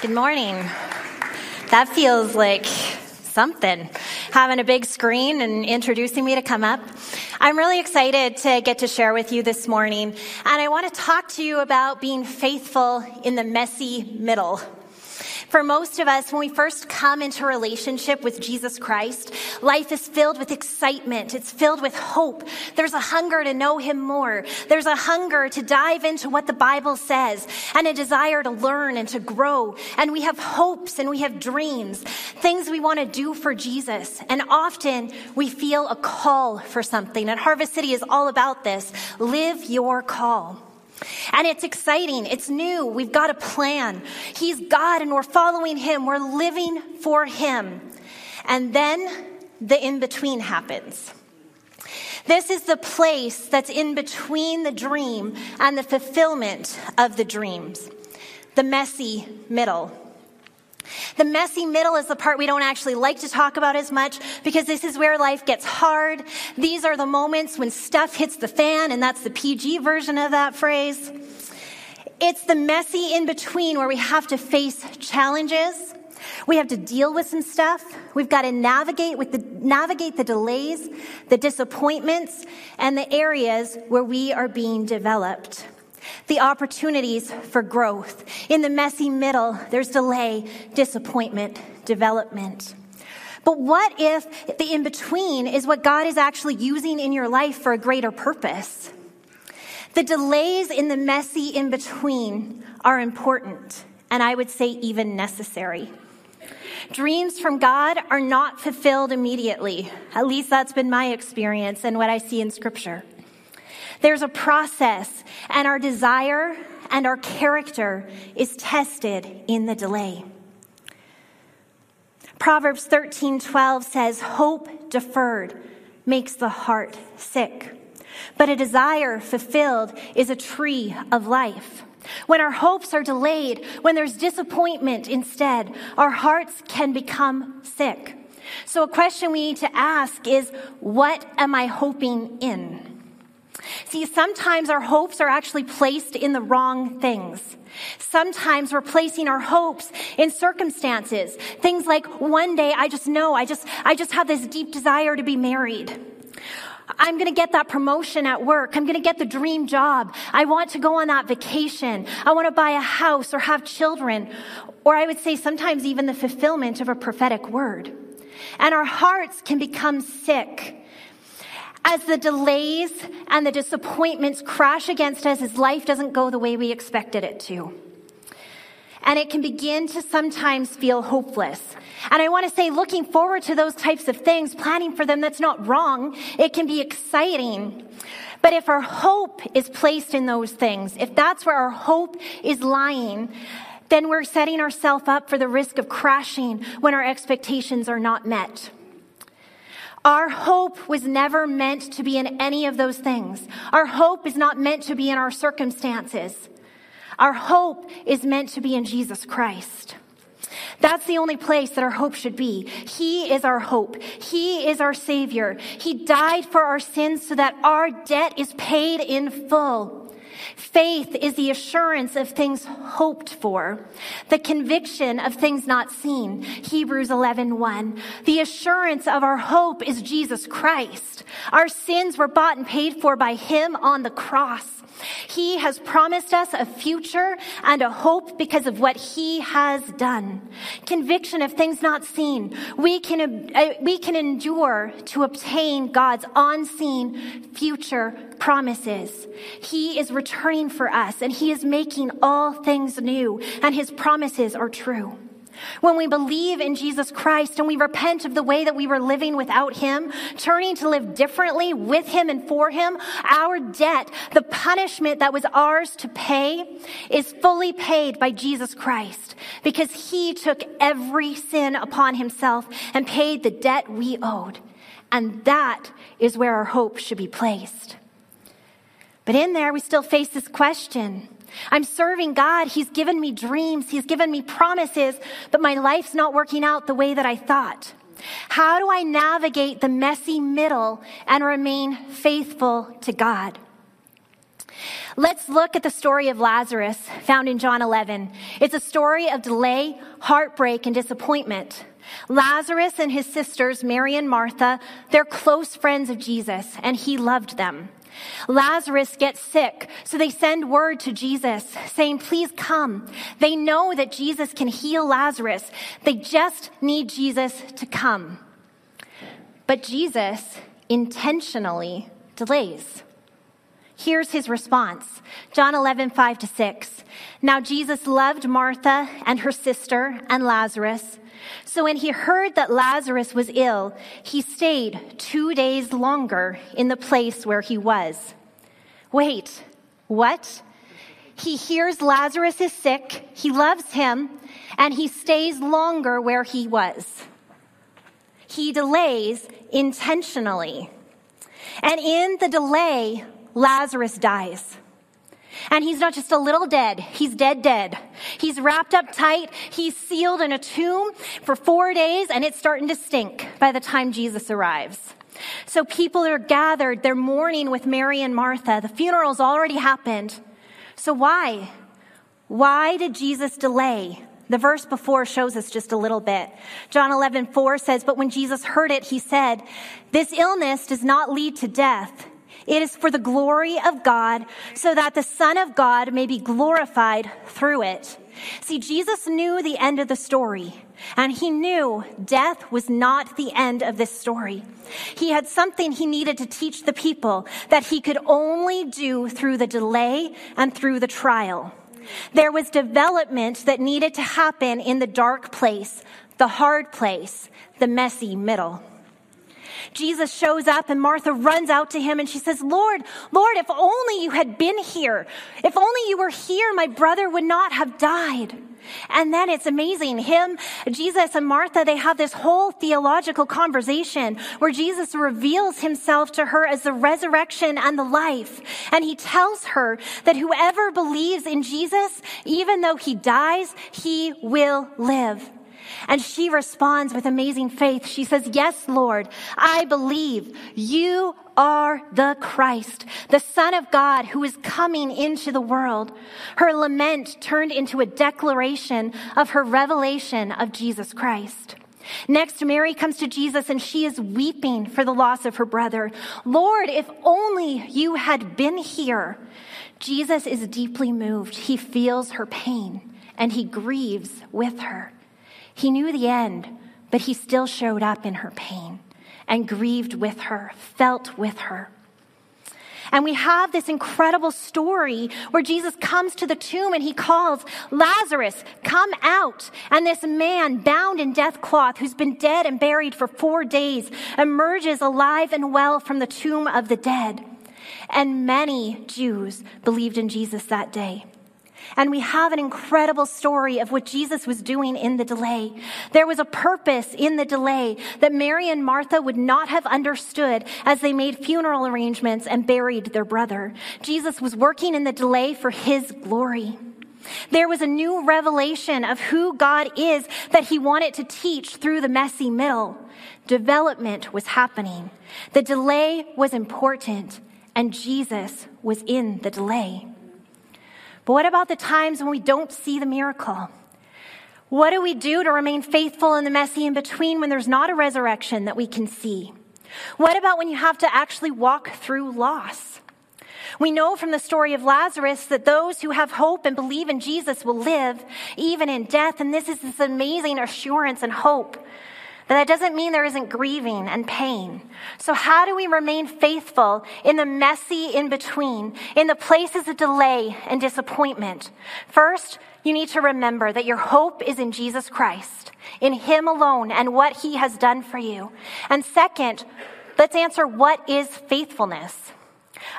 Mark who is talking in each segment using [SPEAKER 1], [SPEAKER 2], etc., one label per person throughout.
[SPEAKER 1] Good morning. That feels like something. Having a big screen and introducing me to come up. I'm really excited to get to share with you this morning. And I want to talk to you about being faithful in the messy middle. For most of us, when we first come into relationship with Jesus Christ, life is filled with excitement. It's filled with hope. There's a hunger to know Him more. There's a hunger to dive into what the Bible says and a desire to learn and to grow. And we have hopes and we have dreams, things we want to do for Jesus. And often we feel a call for something. And Harvest City is all about this. Live your call. And it's exciting. It's new. We've got a plan. He's God and we're following Him. We're living for Him. And then the in between happens. This is the place that's in between the dream and the fulfillment of the dreams, the messy middle. The messy middle is the part we don't actually like to talk about as much because this is where life gets hard. These are the moments when stuff hits the fan, and that's the PG version of that phrase. It's the messy in between where we have to face challenges. We have to deal with some stuff. We've got to navigate with the, navigate the delays, the disappointments, and the areas where we are being developed the opportunities for growth. In the messy middle, there's delay, disappointment, development. But what if the in between is what God is actually using in your life for a greater purpose? The delays in the messy in between are important, and I would say even necessary. Dreams from God are not fulfilled immediately. At least that's been my experience and what I see in Scripture. There's a process, and our desire and our character is tested in the delay. Proverbs 13:12 says, "Hope deferred makes the heart sick, but a desire fulfilled is a tree of life." When our hopes are delayed, when there's disappointment instead, our hearts can become sick. So a question we need to ask is, what am I hoping in? See, sometimes our hopes are actually placed in the wrong things. Sometimes we're placing our hopes in circumstances. Things like one day I just know, I just, I just have this deep desire to be married. I'm going to get that promotion at work. I'm going to get the dream job. I want to go on that vacation. I want to buy a house or have children. Or I would say sometimes even the fulfillment of a prophetic word. And our hearts can become sick as the delays and the disappointments crash against us as life doesn't go the way we expected it to. And it can begin to sometimes feel hopeless. And I want to say, looking forward to those types of things, planning for them, that's not wrong. It can be exciting. But if our hope is placed in those things, if that's where our hope is lying, then we're setting ourselves up for the risk of crashing when our expectations are not met. Our hope was never meant to be in any of those things. Our hope is not meant to be in our circumstances. Our hope is meant to be in Jesus Christ. That's the only place that our hope should be. He is our hope. He is our Savior. He died for our sins so that our debt is paid in full. Faith is the assurance of things hoped for, the conviction of things not seen. Hebrews 11, 1. The assurance of our hope is Jesus Christ. Our sins were bought and paid for by Him on the cross. He has promised us a future and a hope because of what he has done. Conviction of things not seen. We can, uh, we can endure to obtain God's unseen future promises. He is returning for us and he is making all things new and his promises are true. When we believe in Jesus Christ and we repent of the way that we were living without Him, turning to live differently with Him and for Him, our debt, the punishment that was ours to pay, is fully paid by Jesus Christ because He took every sin upon Himself and paid the debt we owed. And that is where our hope should be placed. But in there, we still face this question I'm serving God. He's given me dreams. He's given me promises, but my life's not working out the way that I thought. How do I navigate the messy middle and remain faithful to God? Let's look at the story of Lazarus found in John 11. It's a story of delay, heartbreak, and disappointment. Lazarus and his sisters, Mary and Martha, they're close friends of Jesus, and he loved them. Lazarus gets sick, so they send word to Jesus saying, please come. They know that Jesus can heal Lazarus. They just need Jesus to come. But Jesus intentionally delays. Here's his response. John 11, 5 to 6. Now Jesus loved Martha and her sister and Lazarus. So when he heard that Lazarus was ill, he stayed two days longer in the place where he was. Wait, what? He hears Lazarus is sick, he loves him, and he stays longer where he was. He delays intentionally. And in the delay, Lazarus dies. And he's not just a little dead, he's dead, dead. He's wrapped up tight, he's sealed in a tomb for four days, and it's starting to stink by the time Jesus arrives. So people are gathered, they're mourning with Mary and Martha. The funeral's already happened. So why? Why did Jesus delay? The verse before shows us just a little bit. John 11, 4 says, But when Jesus heard it, he said, This illness does not lead to death. It is for the glory of God, so that the Son of God may be glorified through it. See, Jesus knew the end of the story, and he knew death was not the end of this story. He had something he needed to teach the people that he could only do through the delay and through the trial. There was development that needed to happen in the dark place, the hard place, the messy middle. Jesus shows up and Martha runs out to him and she says, Lord, Lord, if only you had been here. If only you were here, my brother would not have died. And then it's amazing. Him, Jesus and Martha, they have this whole theological conversation where Jesus reveals himself to her as the resurrection and the life. And he tells her that whoever believes in Jesus, even though he dies, he will live. And she responds with amazing faith. She says, Yes, Lord, I believe you are the Christ, the Son of God who is coming into the world. Her lament turned into a declaration of her revelation of Jesus Christ. Next, Mary comes to Jesus and she is weeping for the loss of her brother. Lord, if only you had been here. Jesus is deeply moved. He feels her pain and he grieves with her. He knew the end, but he still showed up in her pain and grieved with her, felt with her. And we have this incredible story where Jesus comes to the tomb and he calls, Lazarus, come out. And this man bound in death cloth who's been dead and buried for four days emerges alive and well from the tomb of the dead. And many Jews believed in Jesus that day. And we have an incredible story of what Jesus was doing in the delay. There was a purpose in the delay that Mary and Martha would not have understood as they made funeral arrangements and buried their brother. Jesus was working in the delay for his glory. There was a new revelation of who God is that he wanted to teach through the messy middle. Development was happening. The delay was important, and Jesus was in the delay. But what about the times when we don't see the miracle? What do we do to remain faithful in the messy in between when there's not a resurrection that we can see? What about when you have to actually walk through loss? We know from the story of Lazarus that those who have hope and believe in Jesus will live even in death. And this is this amazing assurance and hope but that doesn't mean there isn't grieving and pain. So how do we remain faithful in the messy in between, in the places of delay and disappointment? First, you need to remember that your hope is in Jesus Christ, in Him alone and what He has done for you. And second, let's answer what is faithfulness?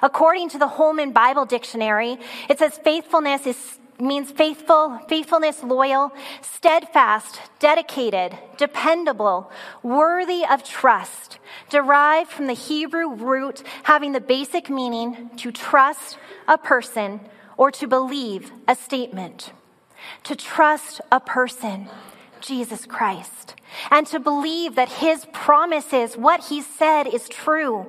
[SPEAKER 1] According to the Holman Bible Dictionary, it says faithfulness is means faithful, faithfulness, loyal, steadfast, dedicated, dependable, worthy of trust, derived from the Hebrew root having the basic meaning to trust a person or to believe a statement. To trust a person, Jesus Christ, and to believe that his promises, what he said is true.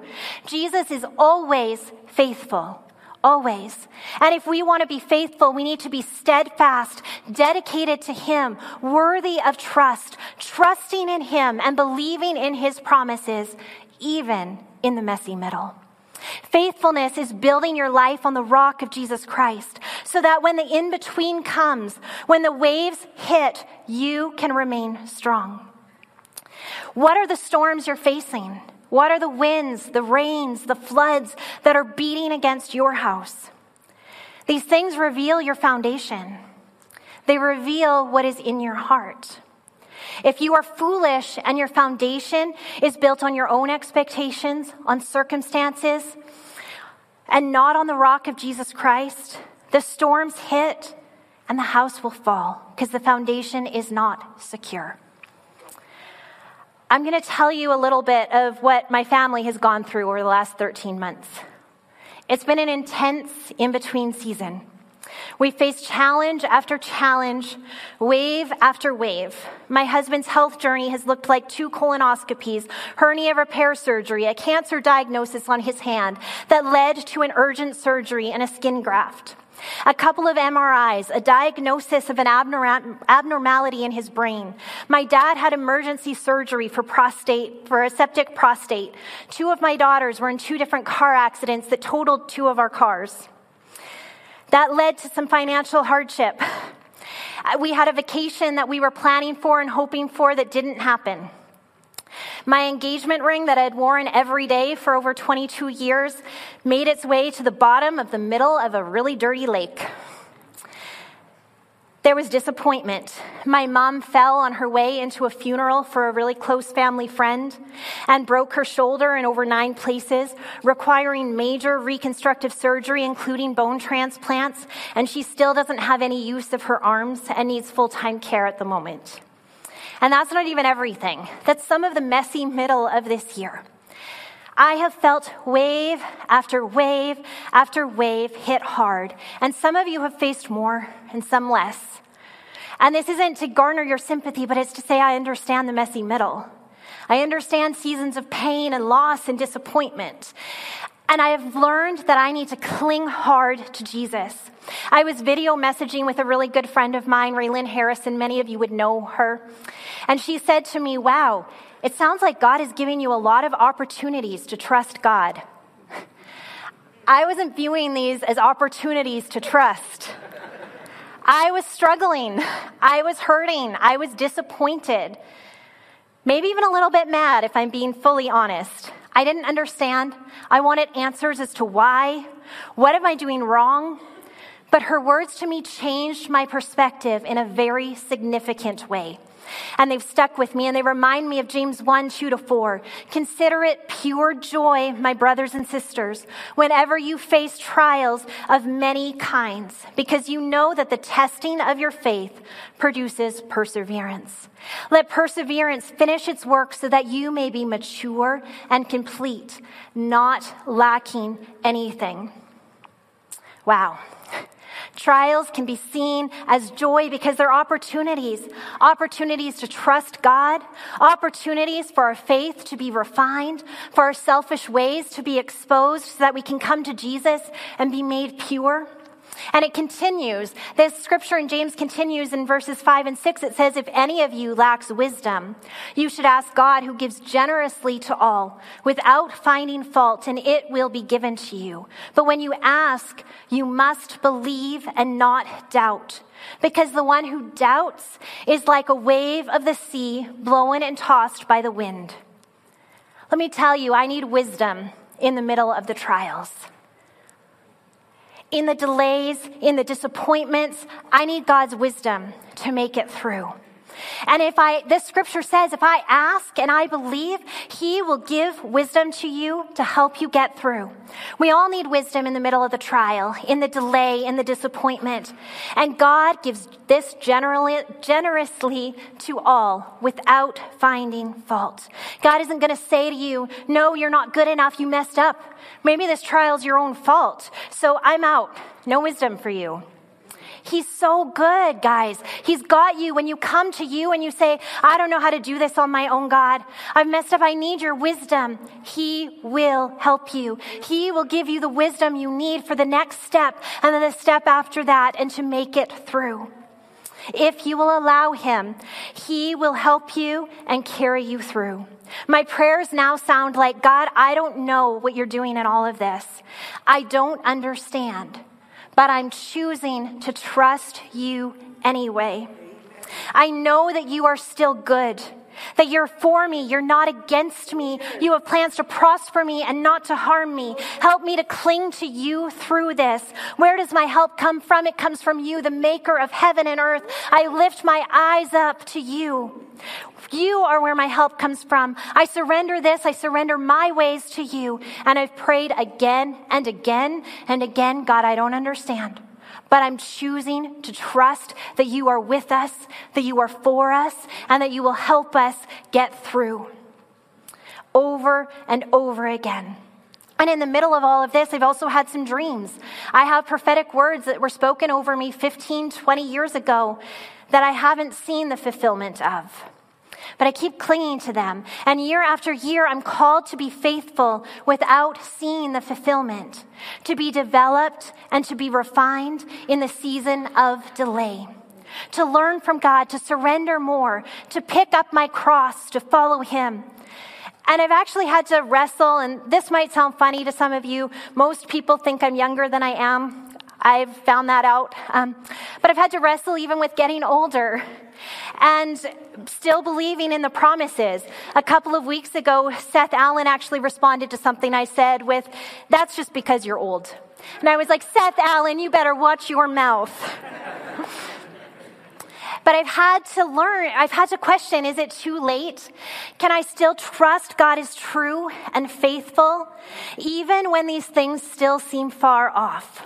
[SPEAKER 1] Jesus is always faithful always. And if we want to be faithful, we need to be steadfast, dedicated to Him, worthy of trust, trusting in Him and believing in His promises, even in the messy middle. Faithfulness is building your life on the rock of Jesus Christ so that when the in between comes, when the waves hit, you can remain strong. What are the storms you're facing? What are the winds, the rains, the floods that are beating against your house? These things reveal your foundation. They reveal what is in your heart. If you are foolish and your foundation is built on your own expectations, on circumstances, and not on the rock of Jesus Christ, the storms hit and the house will fall because the foundation is not secure. I'm going to tell you a little bit of what my family has gone through over the last 13 months. It's been an intense in between season. We faced challenge after challenge, wave after wave. My husband's health journey has looked like two colonoscopies, hernia repair surgery, a cancer diagnosis on his hand that led to an urgent surgery and a skin graft a couple of MRIs, a diagnosis of an abnormality in his brain. My dad had emergency surgery for prostate, for a septic prostate. Two of my daughters were in two different car accidents that totaled two of our cars. That led to some financial hardship. We had a vacation that we were planning for and hoping for that didn't happen. My engagement ring that I had worn every day for over 22 years made its way to the bottom of the middle of a really dirty lake. There was disappointment. My mom fell on her way into a funeral for a really close family friend and broke her shoulder in over nine places, requiring major reconstructive surgery, including bone transplants, and she still doesn't have any use of her arms and needs full time care at the moment. And that's not even everything. That's some of the messy middle of this year. I have felt wave after wave after wave hit hard. And some of you have faced more and some less. And this isn't to garner your sympathy, but it's to say, I understand the messy middle. I understand seasons of pain and loss and disappointment. And I have learned that I need to cling hard to Jesus. I was video messaging with a really good friend of mine, Raylyn Harrison. Many of you would know her. And she said to me, Wow, it sounds like God is giving you a lot of opportunities to trust God. I wasn't viewing these as opportunities to trust. I was struggling. I was hurting. I was disappointed. Maybe even a little bit mad, if I'm being fully honest. I didn't understand. I wanted answers as to why. What am I doing wrong? But her words to me changed my perspective in a very significant way and they've stuck with me and they remind me of James 1 2 to 4. Consider it pure joy, my brothers and sisters, whenever you face trials of many kinds, because you know that the testing of your faith produces perseverance. Let perseverance finish its work so that you may be mature and complete, not lacking anything. Wow. Trials can be seen as joy because they're opportunities opportunities to trust God, opportunities for our faith to be refined, for our selfish ways to be exposed so that we can come to Jesus and be made pure. And it continues. This scripture in James continues in verses 5 and 6. It says, If any of you lacks wisdom, you should ask God who gives generously to all without finding fault, and it will be given to you. But when you ask, you must believe and not doubt. Because the one who doubts is like a wave of the sea blown and tossed by the wind. Let me tell you, I need wisdom in the middle of the trials in the delays, in the disappointments. I need God's wisdom to make it through. And if I, this scripture says, if I ask and I believe, He will give wisdom to you to help you get through. We all need wisdom in the middle of the trial, in the delay, in the disappointment. And God gives this generally, generously to all without finding fault. God isn't going to say to you, no, you're not good enough. You messed up. Maybe this trial's your own fault. So I'm out. No wisdom for you. He's so good, guys. He's got you when you come to you and you say, I don't know how to do this on my own, God. I've messed up. I need your wisdom. He will help you. He will give you the wisdom you need for the next step and then the step after that and to make it through. If you will allow Him, He will help you and carry you through. My prayers now sound like God, I don't know what you're doing in all of this. I don't understand, but I'm choosing to trust you anyway. I know that you are still good that you're for me, you're not against me. You have plans to prosper me and not to harm me. Help me to cling to you through this. Where does my help come from? It comes from you, the maker of heaven and earth. I lift my eyes up to you. You are where my help comes from. I surrender this. I surrender my ways to you. And I've prayed again and again and again. God, I don't understand but I'm choosing to trust that you are with us, that you are for us, and that you will help us get through over and over again. And in the middle of all of this, I've also had some dreams. I have prophetic words that were spoken over me 15, 20 years ago that I haven't seen the fulfillment of but I keep clinging to them. And year after year, I'm called to be faithful without seeing the fulfillment, to be developed and to be refined in the season of delay. To learn from God, to surrender more, to pick up my cross, to follow Him. And I've actually had to wrestle, and this might sound funny to some of you. Most people think I'm younger than I am. I've found that out. Um, but I've had to wrestle even with getting older and still believing in the promises. A couple of weeks ago, Seth Allen actually responded to something I said with, That's just because you're old. And I was like, Seth Allen, you better watch your mouth. But I've had to learn, I've had to question is it too late? Can I still trust God is true and faithful, even when these things still seem far off?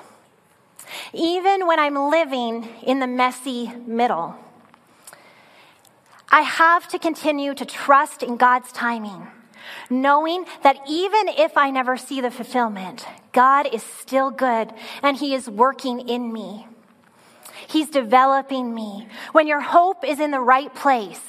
[SPEAKER 1] Even when I'm living in the messy middle? I have to continue to trust in God's timing, knowing that even if I never see the fulfillment, God is still good and He is working in me. He's developing me. When your hope is in the right place,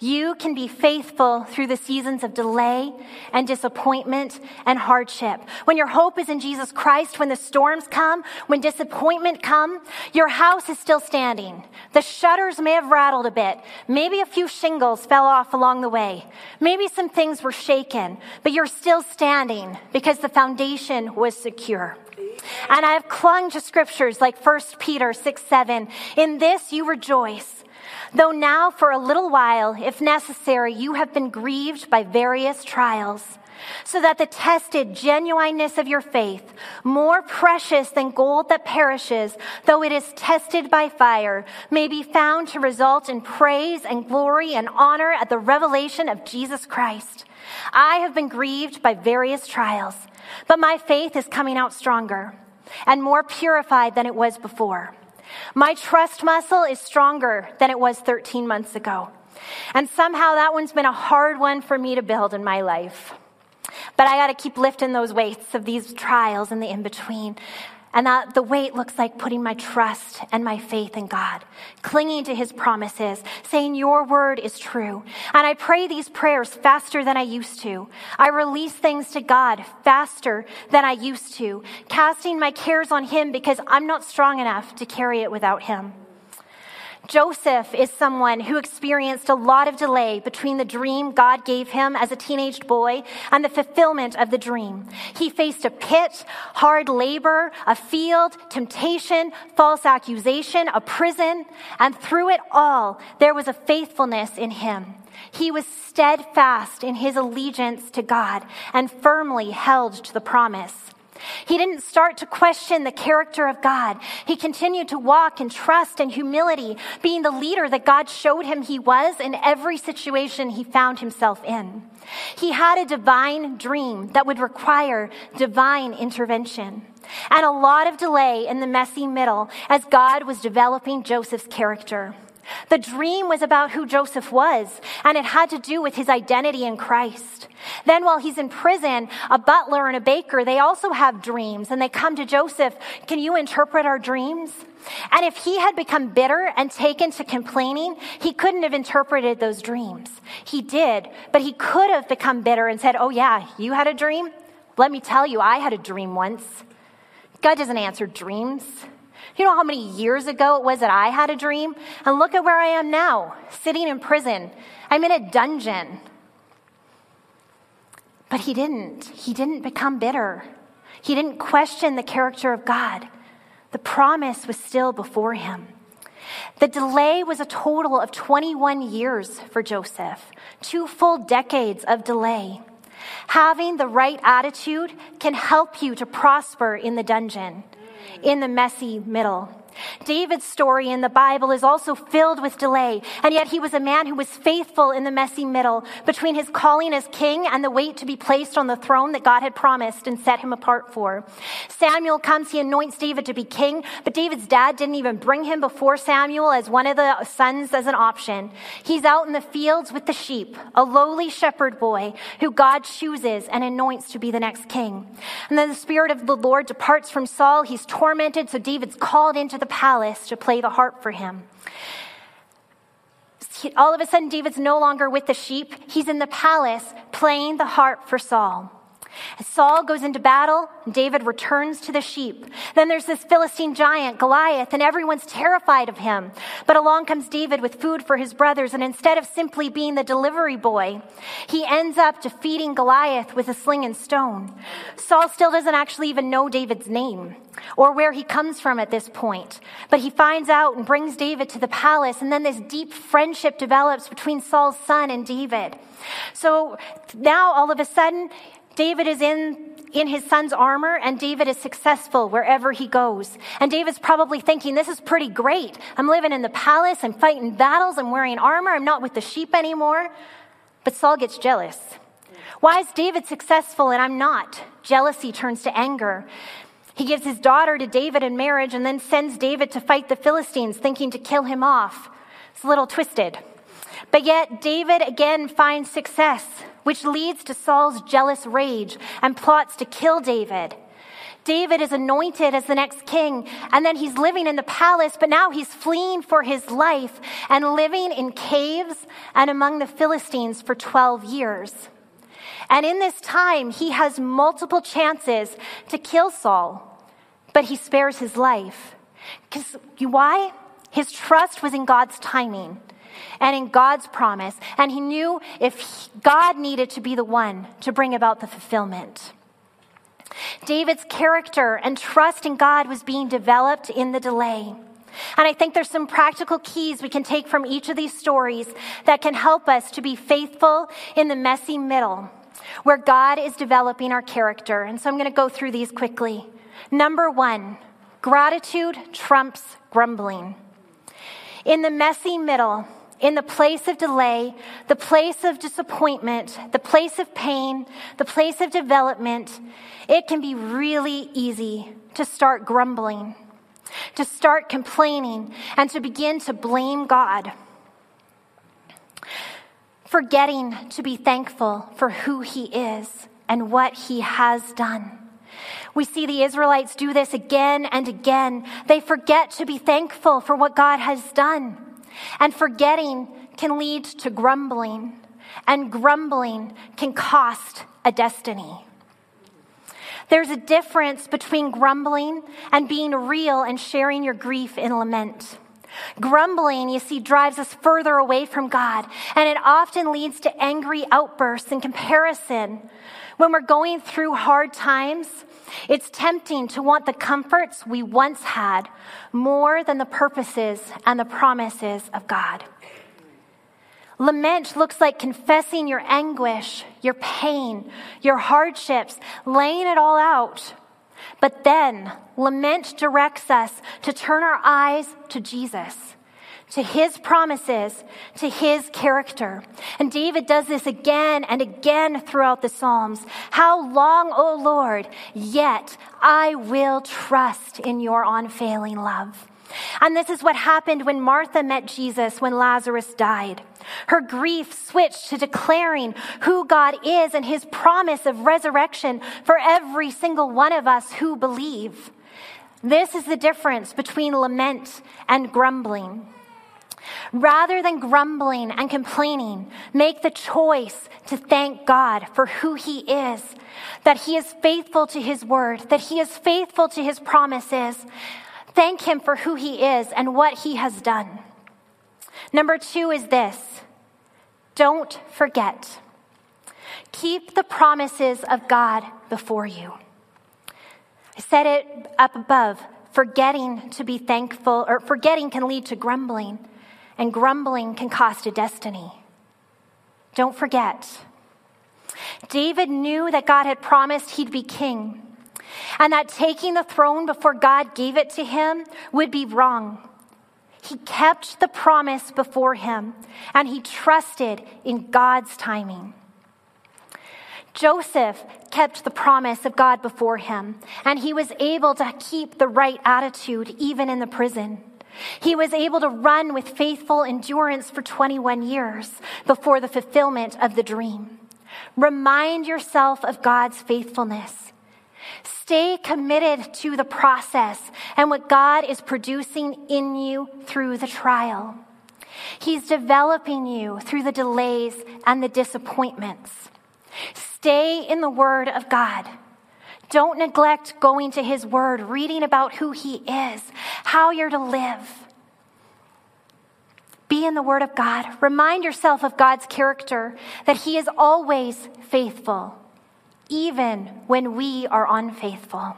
[SPEAKER 1] you can be faithful through the seasons of delay and disappointment and hardship. When your hope is in Jesus Christ, when the storms come, when disappointment come, your house is still standing. The shutters may have rattled a bit. Maybe a few shingles fell off along the way. Maybe some things were shaken, but you're still standing because the foundation was secure. And I have clung to scriptures like 1 Peter 6 7. In this you rejoice Though now, for a little while, if necessary, you have been grieved by various trials, so that the tested genuineness of your faith, more precious than gold that perishes, though it is tested by fire, may be found to result in praise and glory and honor at the revelation of Jesus Christ. I have been grieved by various trials, but my faith is coming out stronger and more purified than it was before. My trust muscle is stronger than it was 13 months ago. And somehow that one's been a hard one for me to build in my life. But I got to keep lifting those weights of these trials and the in between. And that the weight looks like putting my trust and my faith in God, clinging to his promises, saying, Your word is true. And I pray these prayers faster than I used to. I release things to God faster than I used to, casting my cares on him because I'm not strong enough to carry it without him. Joseph is someone who experienced a lot of delay between the dream God gave him as a teenage boy and the fulfillment of the dream. He faced a pit, hard labor, a field, temptation, false accusation, a prison, and through it all, there was a faithfulness in him. He was steadfast in his allegiance to God and firmly held to the promise. He didn't start to question the character of God. He continued to walk in trust and humility, being the leader that God showed him he was in every situation he found himself in. He had a divine dream that would require divine intervention and a lot of delay in the messy middle as God was developing Joseph's character. The dream was about who Joseph was, and it had to do with his identity in Christ. Then while he's in prison, a butler and a baker, they also have dreams, and they come to Joseph, can you interpret our dreams? And if he had become bitter and taken to complaining, he couldn't have interpreted those dreams. He did, but he could have become bitter and said, oh yeah, you had a dream? Let me tell you, I had a dream once. God doesn't answer dreams. You know how many years ago it was that I had a dream? And look at where I am now, sitting in prison. I'm in a dungeon. But he didn't. He didn't become bitter. He didn't question the character of God. The promise was still before him. The delay was a total of 21 years for Joseph, two full decades of delay. Having the right attitude can help you to prosper in the dungeon, in the messy middle. David's story in the Bible is also filled with delay, and yet he was a man who was faithful in the messy middle between his calling as king and the wait to be placed on the throne that God had promised and set him apart for. Samuel comes, he anoints David to be king, but David's dad didn't even bring him before Samuel as one of the sons as an option. He's out in the fields with the sheep, a lowly shepherd boy who God chooses and anoints to be the next king. And then the Spirit of the Lord departs from Saul. He's tormented, so David's called into the palace to play the harp for him. All of a sudden, David's no longer with the sheep. He's in the palace playing the harp for Saul. As Saul goes into battle, and David returns to the sheep. Then there's this Philistine giant, Goliath, and everyone's terrified of him. But along comes David with food for his brothers, and instead of simply being the delivery boy, he ends up defeating Goliath with a sling and stone. Saul still doesn't actually even know David's name or where he comes from at this point. But he finds out and brings David to the palace, and then this deep friendship develops between Saul's son and David. So now all of a sudden, David is in, in his son's armor and David is successful wherever he goes. And David's probably thinking, this is pretty great. I'm living in the palace, I'm fighting battles, I'm wearing armor, I'm not with the sheep anymore. But Saul gets jealous. Why is David successful and I'm not? Jealousy turns to anger. He gives his daughter to David in marriage and then sends David to fight the Philistines, thinking to kill him off. It's a little twisted. But yet, David again finds success which leads to Saul's jealous rage and plots to kill David. David is anointed as the next king, and then he's living in the palace, but now he's fleeing for his life and living in caves and among the Philistines for 12 years. And in this time, he has multiple chances to kill Saul, but he spares his life. Because why? His trust was in God's timing and in God's promise. And he knew if God needed to be the one to bring about the fulfillment. David's character and trust in God was being developed in the delay. And I think there's some practical keys we can take from each of these stories that can help us to be faithful in the messy middle where God is developing our character. And so I'm going to go through these quickly. Number one, gratitude trumps grumbling. In the messy middle, in the place of delay, the place of disappointment, the place of pain, the place of development, it can be really easy to start grumbling, to start complaining, and to begin to blame God. Forgetting to be thankful for who He is and what He has done. We see the Israelites do this again and again. They forget to be thankful for what God has done. And forgetting can lead to grumbling, and grumbling can cost a destiny. There's a difference between grumbling and being real and sharing your grief in lament. Grumbling, you see, drives us further away from God, and it often leads to angry outbursts and comparison. When we're going through hard times, it's tempting to want the comforts we once had more than the purposes and the promises of God. Lament looks like confessing your anguish, your pain, your hardships, laying it all out. But then lament directs us to turn our eyes to Jesus to his promises, to his character. And David does this again and again throughout the Psalms. How long, O Lord, yet I will trust in your unfailing love. And this is what happened when Martha met Jesus when Lazarus died. Her grief switched to declaring who God is and his promise of resurrection for every single one of us who believe. This is the difference between lament and grumbling. Rather than grumbling and complaining, make the choice to thank God for who He is, that He is faithful to His word, that He is faithful to His promises. Thank Him for who He is and what He has done. Number two is this don't forget. Keep the promises of God before you. I said it up above. Forgetting to be thankful, or forgetting can lead to grumbling, and grumbling can cost a destiny. Don't forget. David knew that God had promised he'd be king, and that taking the throne before God gave it to him would be wrong. He kept the promise before him, and he trusted in God's timing. Joseph kept the promise of God before him, and he was able to keep the right attitude even in the prison. He was able to run with faithful endurance for 21 years before the fulfillment of the dream. Remind yourself of God's faithfulness. Stay committed to the process and what God is producing in you through the trial. He's developing you through the delays and the disappointments. Stay in the Word of God. Don't neglect going to His Word, reading about who He is, how you're to live. Be in the Word of God. Remind yourself of God's character, that He is always faithful, even when we are unfaithful.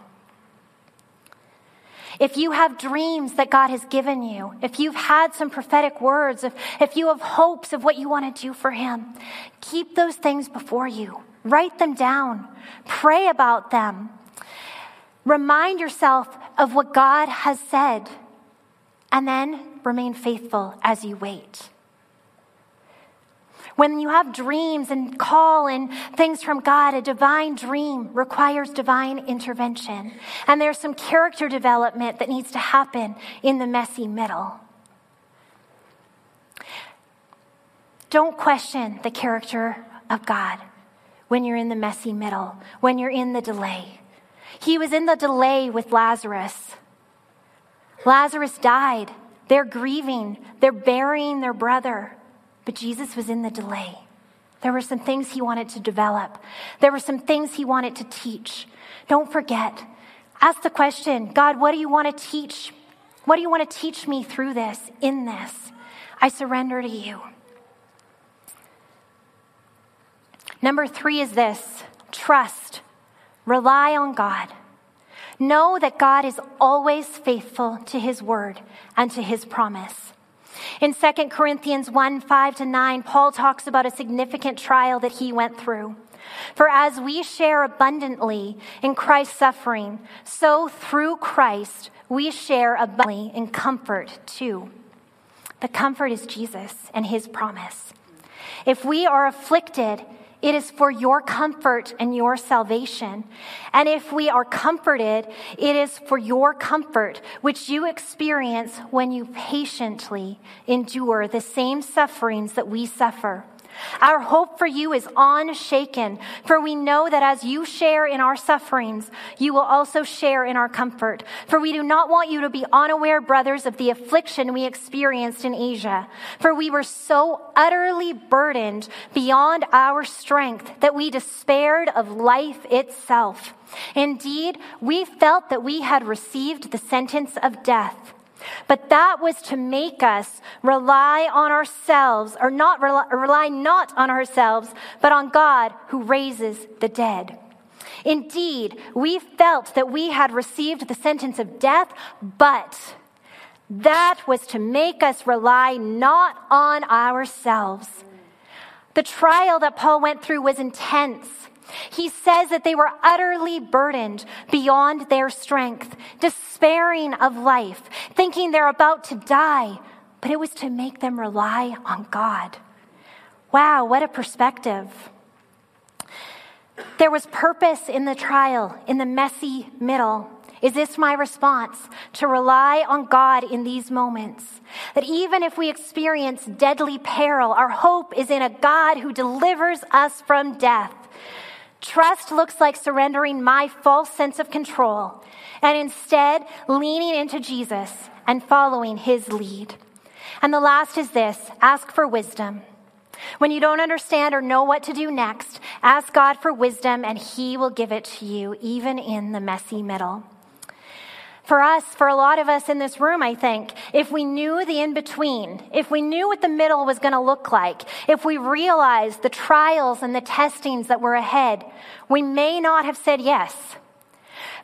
[SPEAKER 1] If you have dreams that God has given you, if you've had some prophetic words, if, if you have hopes of what you want to do for Him, keep those things before you. Write them down. Pray about them. Remind yourself of what God has said, and then remain faithful as you wait. When you have dreams and call and things from God, a divine dream requires divine intervention. And there's some character development that needs to happen in the messy middle. Don't question the character of God when you're in the messy middle, when you're in the delay. He was in the delay with Lazarus. Lazarus died. They're grieving, they're burying their brother. But Jesus was in the delay. There were some things he wanted to develop, there were some things he wanted to teach. Don't forget. Ask the question God, what do you want to teach? What do you want to teach me through this, in this? I surrender to you. Number three is this trust, rely on God. Know that God is always faithful to his word and to his promise. In 2 Corinthians 1 5 to 9, Paul talks about a significant trial that he went through. For as we share abundantly in Christ's suffering, so through Christ we share abundantly in comfort too. The comfort is Jesus and his promise. If we are afflicted, it is for your comfort and your salvation. And if we are comforted, it is for your comfort, which you experience when you patiently endure the same sufferings that we suffer. Our hope for you is unshaken, for we know that as you share in our sufferings, you will also share in our comfort. For we do not want you to be unaware, brothers, of the affliction we experienced in Asia. For we were so utterly burdened beyond our strength that we despaired of life itself. Indeed, we felt that we had received the sentence of death. But that was to make us rely on ourselves, or not rely, rely not on ourselves, but on God who raises the dead. Indeed, we felt that we had received the sentence of death, but that was to make us rely not on ourselves. The trial that Paul went through was intense. He says that they were utterly burdened beyond their strength, despairing of life, thinking they're about to die, but it was to make them rely on God. Wow, what a perspective. There was purpose in the trial, in the messy middle. Is this my response to rely on God in these moments? That even if we experience deadly peril, our hope is in a God who delivers us from death. Trust looks like surrendering my false sense of control and instead leaning into Jesus and following his lead. And the last is this ask for wisdom. When you don't understand or know what to do next, ask God for wisdom and he will give it to you, even in the messy middle. For us, for a lot of us in this room, I think, if we knew the in between, if we knew what the middle was going to look like, if we realized the trials and the testings that were ahead, we may not have said yes.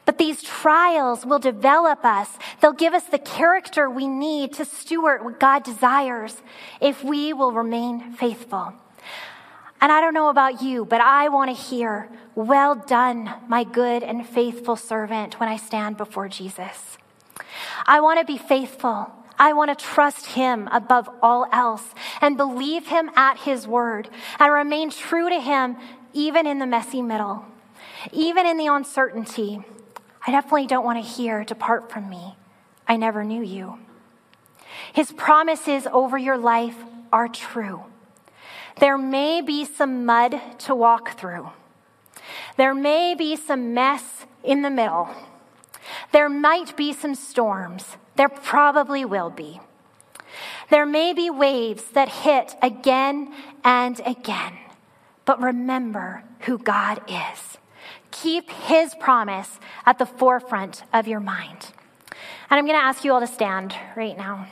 [SPEAKER 1] But these trials will develop us. They'll give us the character we need to steward what God desires if we will remain faithful. And I don't know about you, but I want to hear, Well done, my good and faithful servant, when I stand before Jesus. I want to be faithful. I want to trust him above all else and believe him at his word and remain true to him even in the messy middle, even in the uncertainty. I definitely don't want to hear, Depart from me. I never knew you. His promises over your life are true. There may be some mud to walk through. There may be some mess in the middle. There might be some storms. There probably will be. There may be waves that hit again and again. But remember who God is. Keep his promise at the forefront of your mind. And I'm going to ask you all to stand right now.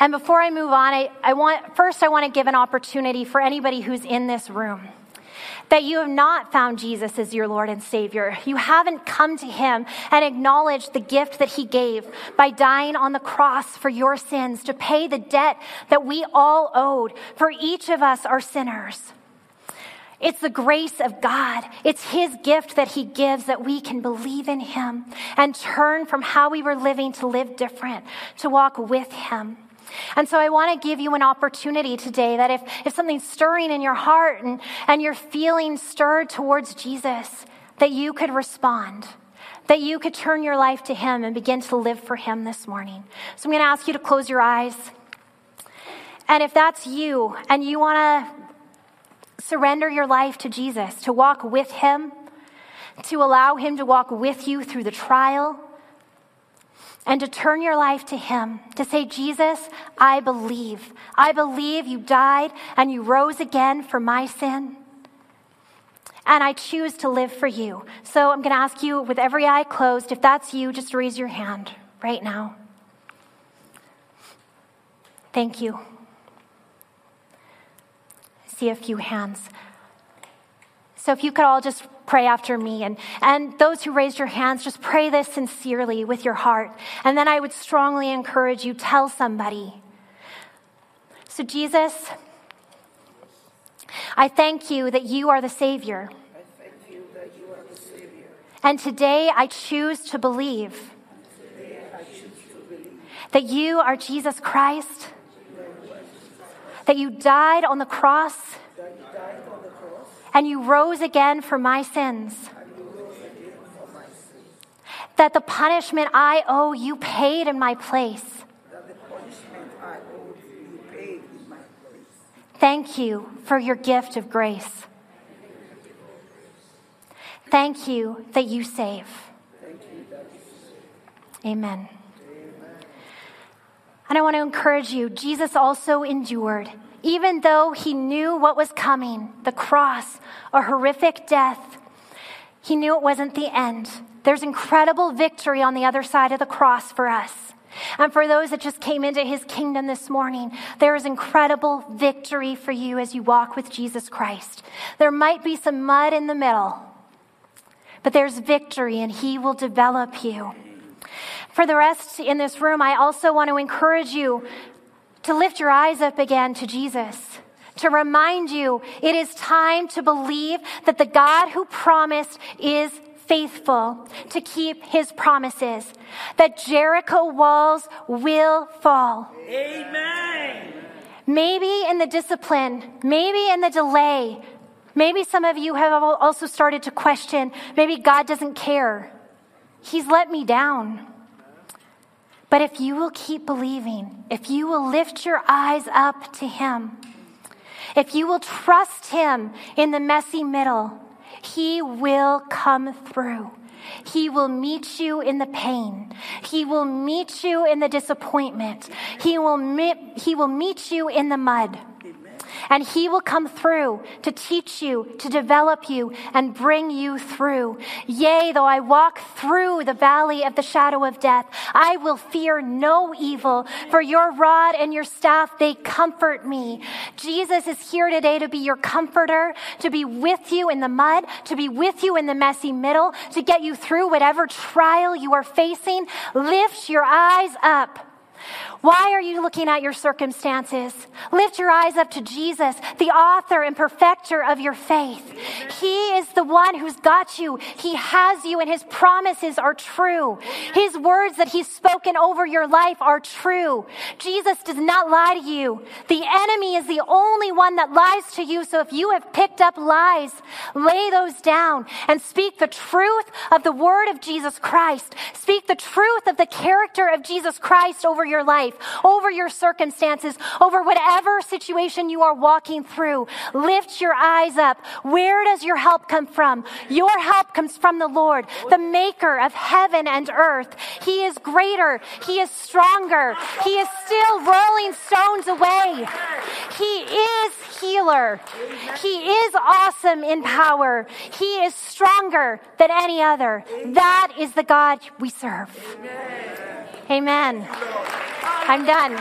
[SPEAKER 1] And before I move on, I, I want, first, I want to give an opportunity for anybody who's in this room that you have not found Jesus as your Lord and Savior. You haven't come to Him and acknowledged the gift that He gave by dying on the cross for your sins to pay the debt that we all owed. For each of us are sinners. It's the grace of God. It's His gift that He gives that we can believe in Him and turn from how we were living to live different, to walk with Him. And so I want to give you an opportunity today that if, if something's stirring in your heart and, and you're feeling stirred towards Jesus, that you could respond, that you could turn your life to Him and begin to live for Him this morning. So I'm going to ask you to close your eyes. And if that's you and you want to surrender your life to Jesus, to walk with Him, to allow Him to walk with you through the trial, and to turn your life to Him, to say, Jesus, I believe. I believe you died and you rose again for my sin. And I choose to live for you. So I'm going to ask you, with every eye closed, if that's you, just raise your hand right now. Thank you see a few hands. So if you could all just pray after me and, and those who raised your hands, just pray this sincerely with your heart. And then I would strongly encourage you, tell somebody. So Jesus, I thank you that you are the Savior. And today I choose to believe, that you are Jesus Christ that you died on the cross and you rose again for my sins. That the punishment I owe you paid in my place. Thank you for your gift of grace. Thank you that you save. Amen. And I want to encourage you Jesus also endured, even though he knew what was coming the cross, a horrific death. He knew it wasn't the end. There's incredible victory on the other side of the cross for us. And for those that just came into his kingdom this morning, there is incredible victory for you as you walk with Jesus Christ. There might be some mud in the middle, but there's victory and he will develop you. For the rest in this room, I also want to encourage you to lift your eyes up again to Jesus, to remind you it is time to believe that the God who promised is faithful to keep his promises, that Jericho walls will fall.
[SPEAKER 2] Amen.
[SPEAKER 1] Maybe in the discipline, maybe in the delay, Maybe some of you have also started to question maybe God doesn't care. He's let me down. But if you will keep believing, if you will lift your eyes up to Him, if you will trust Him in the messy middle, He will come through. He will meet you in the pain. He will meet you in the disappointment. He will, meet, he will meet you in the mud. And He will come through to teach you, to develop you, and bring you through. Yea, though I walk through the valley of the shadow of death, I will fear no evil, for your rod and your staff, they comfort me. Jesus is here today to be your comforter, to be with you in the mud, to be with you in the messy middle, to get you through whatever trial you are facing. Lift your eyes up why are you looking at your circumstances? Lift your eyes up to Jesus, the author and perfecter of your faith. He is the one who's got you. He has you and his promises are true. His words that he's spoken over your life are true. Jesus does not lie to you. The enemy is the only one that lies to you. So if you have picked up lies, lay those down and speak the truth of the word of Jesus Christ. Speak the truth of the character of Jesus Christ over your life life, over your circumstances, over whatever situation you are walking through. Lift your eyes up. Where does your help come from? Your help comes from the Lord, the maker of heaven and earth. He is greater. He is stronger. He is still rolling stones away. He is healer. He is awesome in power. He is stronger than any other. That is the God we serve. Amen. I'm done.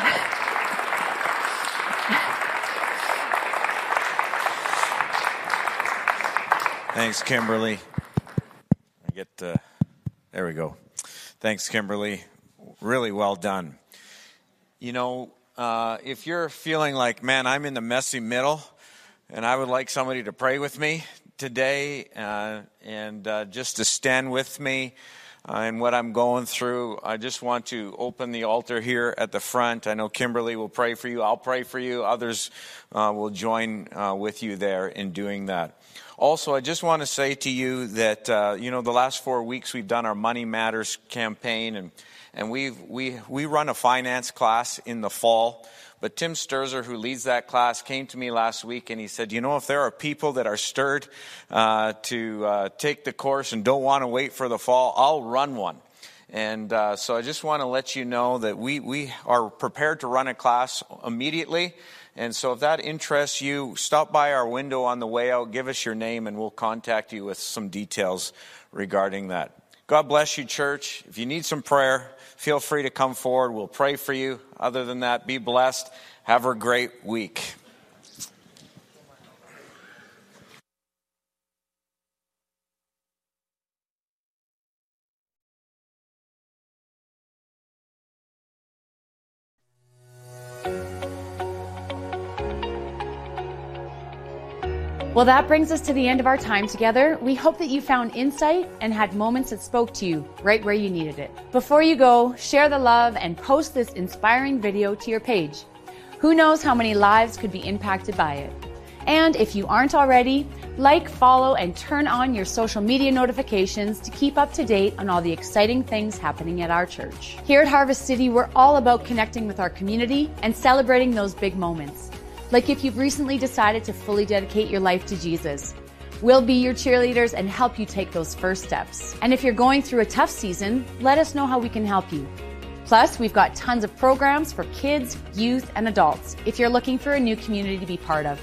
[SPEAKER 2] Thanks, Kimberley. I get uh, there we go. Thanks, Kimberley. Really well done. You know, uh, if you're feeling like, man, I'm in the messy middle, and I would like somebody to pray with me today, uh, and uh, just to stand with me and what I'm going through. I just want to open the altar here at the front. I know Kimberley will pray for you. I'll pray for you. Others uh, will join uh, with you there in doing that. Also, I just want to say to you that, uh, you know, the last four weeks we've done our Money Matters campaign, and, and we we, we run a finance class in the fall. But Tim Sturzer, who leads that class, came to me last week and he said, You know, if there are people that are stirred uh, to uh, take the course and don't want to wait for the fall, I'll run one. And uh, so I just want to let you know that we, we are prepared to run a class immediately. And so if that interests you, stop by our window on the way out, give us your name, and we'll contact you with some details regarding that. God bless you, church. If you need some prayer, feel free to come forward. We'll pray for you. Other than that, be blessed. Have a great week.
[SPEAKER 3] Well, that brings us to the end of our time together. We hope that you found insight and had moments that spoke to you right where you needed it. Before you go, share the love and post this inspiring video to your page. Who knows how many lives could be impacted by it? And if you aren't already, like, follow, and turn on your social media notifications to keep up to date on all the exciting things happening at our church. Here at Harvest City, we're all about connecting with our community and celebrating those big moments. Like if you've recently decided to fully dedicate your life to Jesus. We'll be your cheerleaders and help you take those first steps. And if you're going through a tough season, let us know how we can help you. Plus, we've got tons of programs for kids, youth, and adults if you're looking for a new community to be part of.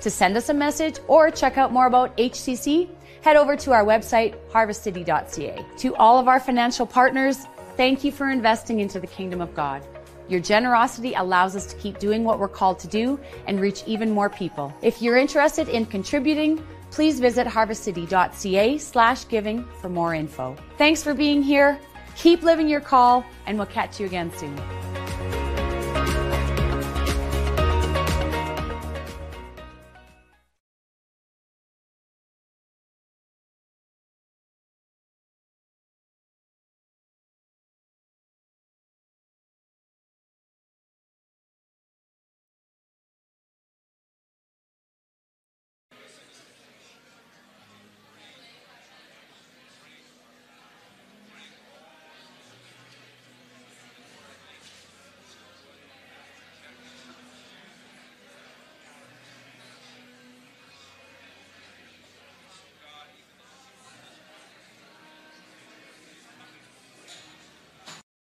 [SPEAKER 3] To send us a message or check out more about HCC, head over to our website, harvestcity.ca. To all of our financial partners, thank you for investing into the kingdom of God. Your generosity allows us to keep doing what we're called to do and reach even more people. If you're interested in contributing, please visit harvestcity.ca slash giving for more info. Thanks for being here. Keep living your call, and we'll catch you again soon.